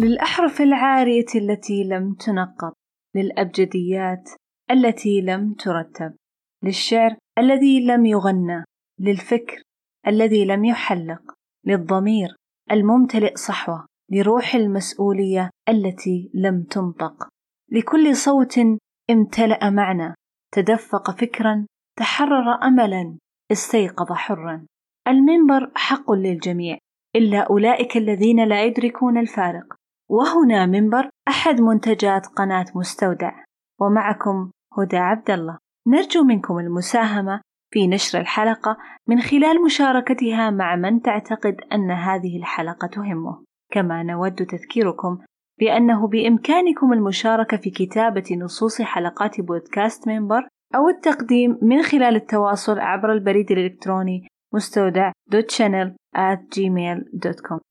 للأحرف العارية التي لم تنقط للأبجديات التي لم ترتب للشعر الذي لم يغنى للفكر الذي لم يحلق للضمير الممتلئ صحوة لروح المسؤولية التي لم تنطق. لكل صوت امتلأ معنى تدفق فكرا تحرر أملا استيقظ حرا. المنبر حق للجميع إلا أولئك الذين لا يدركون الفارق. وهنا منبر أحد منتجات قناة مستودع ومعكم هدى عبد الله نرجو منكم المساهمة في نشر الحلقة من خلال مشاركتها مع من تعتقد أن هذه الحلقة تهمه. كما نود تذكيركم بأنه بإمكانكم المشاركة في كتابة نصوص حلقات بودكاست منبر أو التقديم من خلال التواصل عبر البريد الإلكتروني مستودع dot channel at gmail.com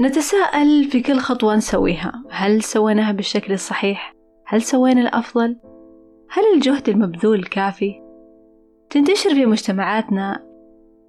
نتساءل في كل خطوة نسويها هل سويناها بالشكل الصحيح؟ هل سوينا الأفضل؟ هل الجهد المبذول كافي؟ تنتشر في مجتمعاتنا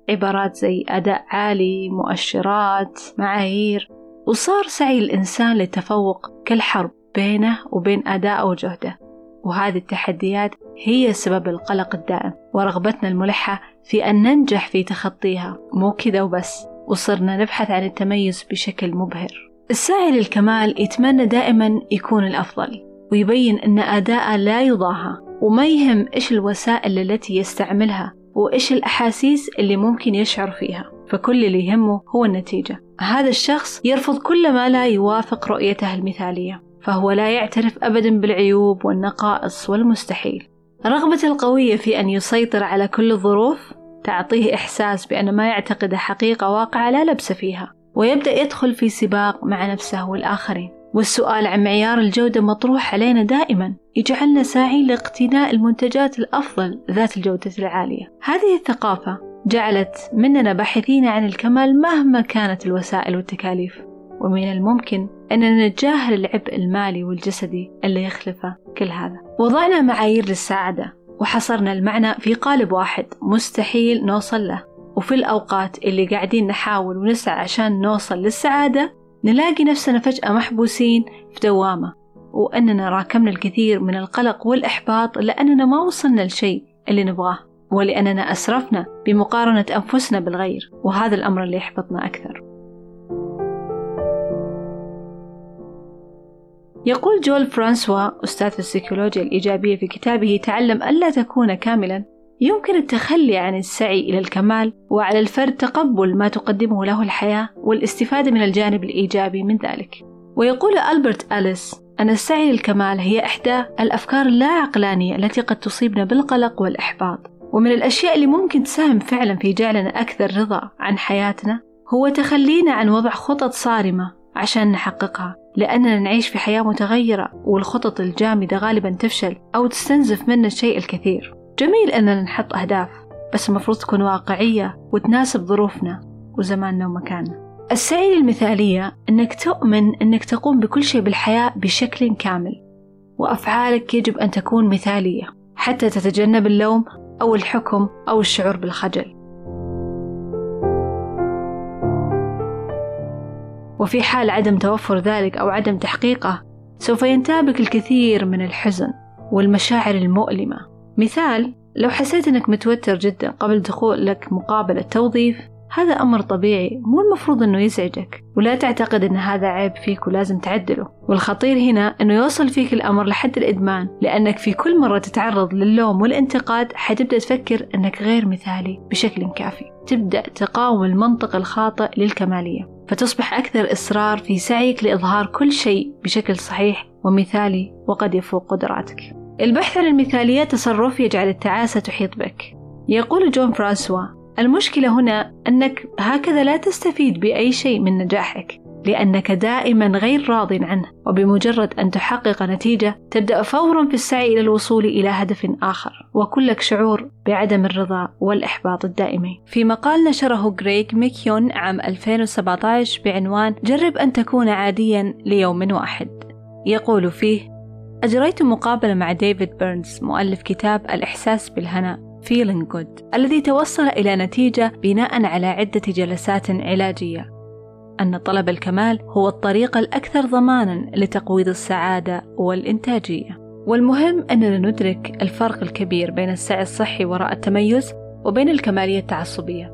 عبارات زي أداء عالي، مؤشرات، معايير، وصار سعي الإنسان للتفوق كالحرب بينه وبين أداءه وجهده، وهذه التحديات هي سبب القلق الدائم ورغبتنا الملحة في أن ننجح في تخطيها، مو كذا وبس، وصرنا نبحث عن التميز بشكل مبهر. الساعي للكمال يتمنى دائما يكون الأفضل ويبين أن أداءه لا يضاهى وما يهم إيش الوسائل التي يستعملها وإيش الأحاسيس اللي ممكن يشعر فيها فكل اللي يهمه هو النتيجة هذا الشخص يرفض كل ما لا يوافق رؤيته المثالية فهو لا يعترف أبدا بالعيوب والنقائص والمستحيل رغبته القوية في أن يسيطر على كل الظروف تعطيه إحساس بأن ما يعتقده حقيقة واقعة لا لبس فيها ويبدأ يدخل في سباق مع نفسه والآخرين. والسؤال عن معيار الجودة مطروح علينا دائما يجعلنا ساعين لاقتناء المنتجات الأفضل ذات الجودة العالية. هذه الثقافة جعلت مننا باحثين عن الكمال مهما كانت الوسائل والتكاليف. ومن الممكن أننا نتجاهل العبء المالي والجسدي اللي يخلفه كل هذا. وضعنا معايير للسعادة. وحصرنا المعنى في قالب واحد مستحيل نوصل له. وفي الأوقات اللي قاعدين نحاول ونسعى عشان نوصل للسعادة نلاقي نفسنا فجأة محبوسين في دوامة. وأننا راكمنا الكثير من القلق والإحباط لأننا ما وصلنا للشيء اللي نبغاه ولأننا أسرفنا بمقارنة أنفسنا بالغير. وهذا الأمر اللي يحبطنا أكثر. يقول جول فرانسوا أستاذ السيكولوجيا الإيجابية في كتابه تعلم ألا تكون كاملا. يمكن التخلي عن السعي إلى الكمال وعلى الفرد تقبل ما تقدمه له الحياة والاستفادة من الجانب الإيجابي من ذلك. ويقول ألبرت أليس أن السعي للكمال هي إحدى الأفكار اللا عقلانية التي قد تصيبنا بالقلق والإحباط. ومن الأشياء اللي ممكن تساهم فعلا في جعلنا أكثر رضا عن حياتنا هو تخلينا عن وضع خطط صارمة عشان نحققها. لأننا نعيش في حياة متغيرة والخطط الجامدة غالبا تفشل أو تستنزف منا الشيء الكثير. جميل أننا نحط أهداف بس المفروض تكون واقعية وتناسب ظروفنا وزماننا ومكاننا. السعي للمثالية أنك تؤمن أنك تقوم بكل شيء بالحياة بشكل كامل وأفعالك يجب أن تكون مثالية حتى تتجنب اللوم أو الحكم أو الشعور بالخجل. وفي حال عدم توفر ذلك أو عدم تحقيقه سوف ينتابك الكثير من الحزن والمشاعر المؤلمة. مثال لو حسيت أنك متوتر جدا قبل دخول لك مقابلة توظيف هذا أمر طبيعي مو المفروض أنه يزعجك. ولا تعتقد أن هذا عيب فيك ولازم تعدله. والخطير هنا أنه يوصل فيك الأمر لحد الإدمان لأنك في كل مرة تتعرض للوم والانتقاد حتبدأ تفكر أنك غير مثالي بشكل كافي. تبدأ تقاوم المنطق الخاطئ للكمالية. فتصبح أكثر إصرار في سعيك لإظهار كل شيء بشكل صحيح ومثالي وقد يفوق قدراتك. البحث عن المثالية تصرف يجعل التعاسة تحيط بك. يقول جون فرانسوا المشكلة هنا أنك هكذا لا تستفيد بأي شيء من نجاحك لأنك دائما غير راض عنه وبمجرد أن تحقق نتيجة تبدأ فورا في السعي إلى الوصول إلى هدف آخر وكلك شعور بعدم الرضا والإحباط الدائمي في مقال نشره غريغ ميكيون عام 2017 بعنوان جرب أن تكون عاديا ليوم واحد. يقول فيه أجريت مقابلة مع ديفيد بيرنز مؤلف كتاب الإحساس بالهناء Feeling Good الذي توصل إلى نتيجة بناء على عدة جلسات علاجية. أن طلب الكمال هو الطريقة الأكثر ضمانا لتقويض السعادة والإنتاجية. والمهم أننا ندرك الفرق الكبير بين السعي الصحي وراء التميز وبين الكمالية التعصبية.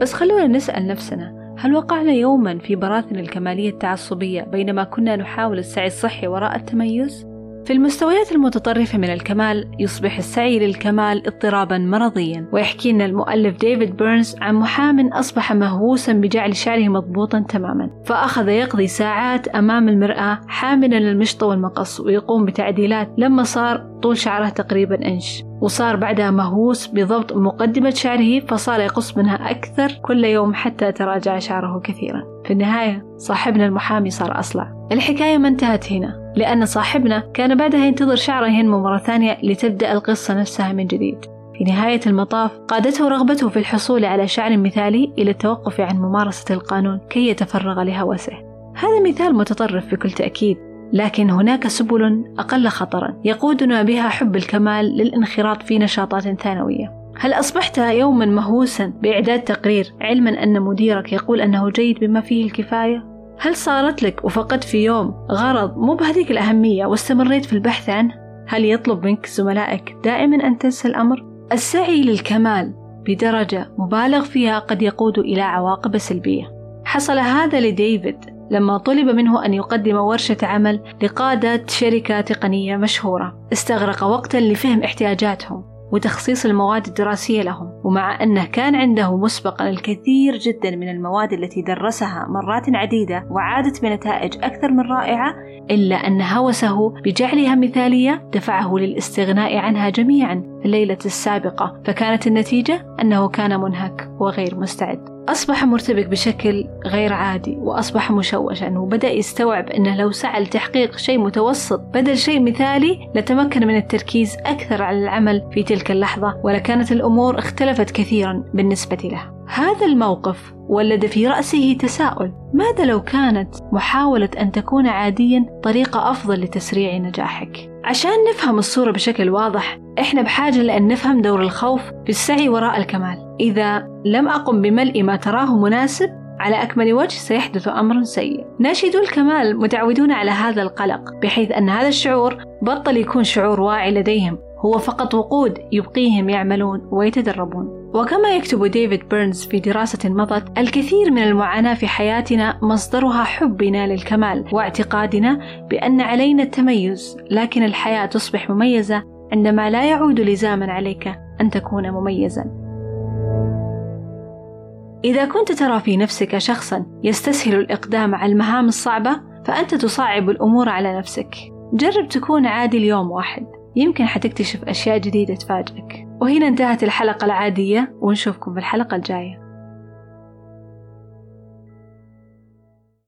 بس خلونا نسأل نفسنا هل وقعنا يوما في براثن الكمالية التعصبية بينما كنا نحاول السعي الصحي وراء التميز؟ في المستويات المتطرفة من الكمال يصبح السعي للكمال اضطرابا مرضيا. ويحكي لنا المؤلف ديفيد بيرنز عن محام أصبح مهووسا بجعل شعره مضبوطا تماما. فأخذ يقضي ساعات أمام المرآة حاملا المشط والمقص ويقوم بتعديلات لما صار طول شعره تقريبا إنش. وصار بعدها مهووس بضبط مقدمة شعره فصار يقص منها أكثر كل يوم حتى تراجع شعره كثيرا. في النهاية صاحبنا المحامي صار أصلع. الحكاية ما انتهت هنا. لأن صاحبنا كان بعدها ينتظر شعره ينمو مرة ثانية لتبدأ القصة نفسها من جديد. في نهاية المطاف قادته رغبته في الحصول على شعر مثالي إلى التوقف عن ممارسة القانون كي يتفرغ لهوسه. هذا مثال متطرف بكل تأكيد لكن هناك سبل أقل خطرا يقودنا بها حب الكمال للانخراط في نشاطات ثانوية. هل أصبحت يوما مهووسا بإعداد تقرير علما أن مديرك يقول أنه جيد بما فيه الكفاية؟ هل صارت لك وفقدت في يوم غرض مو بهذيك الأهمية واستمريت في البحث عنه؟ هل يطلب منك زملائك دائما أن تنسى الأمر؟ السعي للكمال بدرجة مبالغ فيها قد يقود إلى عواقب سلبية حصل هذا لديفيد لما طلب منه أن يقدم ورشة عمل لقادة شركة تقنية مشهورة استغرق وقتا لفهم احتياجاتهم وتخصيص المواد الدراسية لهم ومع أنه كان عنده مسبقا الكثير جدا من المواد التي درسها مرات عديدة وعادت بنتائج أكثر من رائعة إلا أن هوسه بجعلها مثالية دفعه للاستغناء عنها جميعا الليلة السابقة فكانت النتيجة أنه كان منهك وغير مستعد. أصبح مرتبك بشكل غير عادي وأصبح مشوشا وبدأ يستوعب أنه لو سعى لتحقيق شيء متوسط بدل شيء مثالي لتمكن من التركيز أكثر على العمل في تلك اللحظة ولكانت الأمور اختلفت كثيرا بالنسبة له. هذا الموقف ولد في رأسه تساؤل ماذا لو كانت محاولة أن تكون عاديا طريقة أفضل لتسريع نجاحك؟ عشان نفهم الصورة بشكل واضح إحنا بحاجة لأن نفهم دور الخوف في السعي وراء الكمال. إذا لم أقم بملء ما تراه مناسب على أكمل وجه سيحدث أمر سيء. ناشدو الكمال متعودون على هذا القلق بحيث أن هذا الشعور بطل يكون شعور واعي لديهم. هو فقط وقود يبقيهم يعملون ويتدربون. وكما يكتب ديفيد بيرنز في دراسة مضت الكثير من المعاناة في حياتنا مصدرها حبنا للكمال واعتقادنا بأن علينا التميز لكن الحياة تصبح مميزة عندما لا يعود لزاما عليك أن تكون مميزا. إذا كنت ترى في نفسك شخصا يستسهل الإقدام على المهام الصعبة فأنت تصعب الأمور على نفسك. جرب تكون عادي اليوم واحد. يمكن حتكتشف أشياء جديدة تفاجئك. وهنا انتهت الحلقة العادية ونشوفكم في الحلقة الجاية.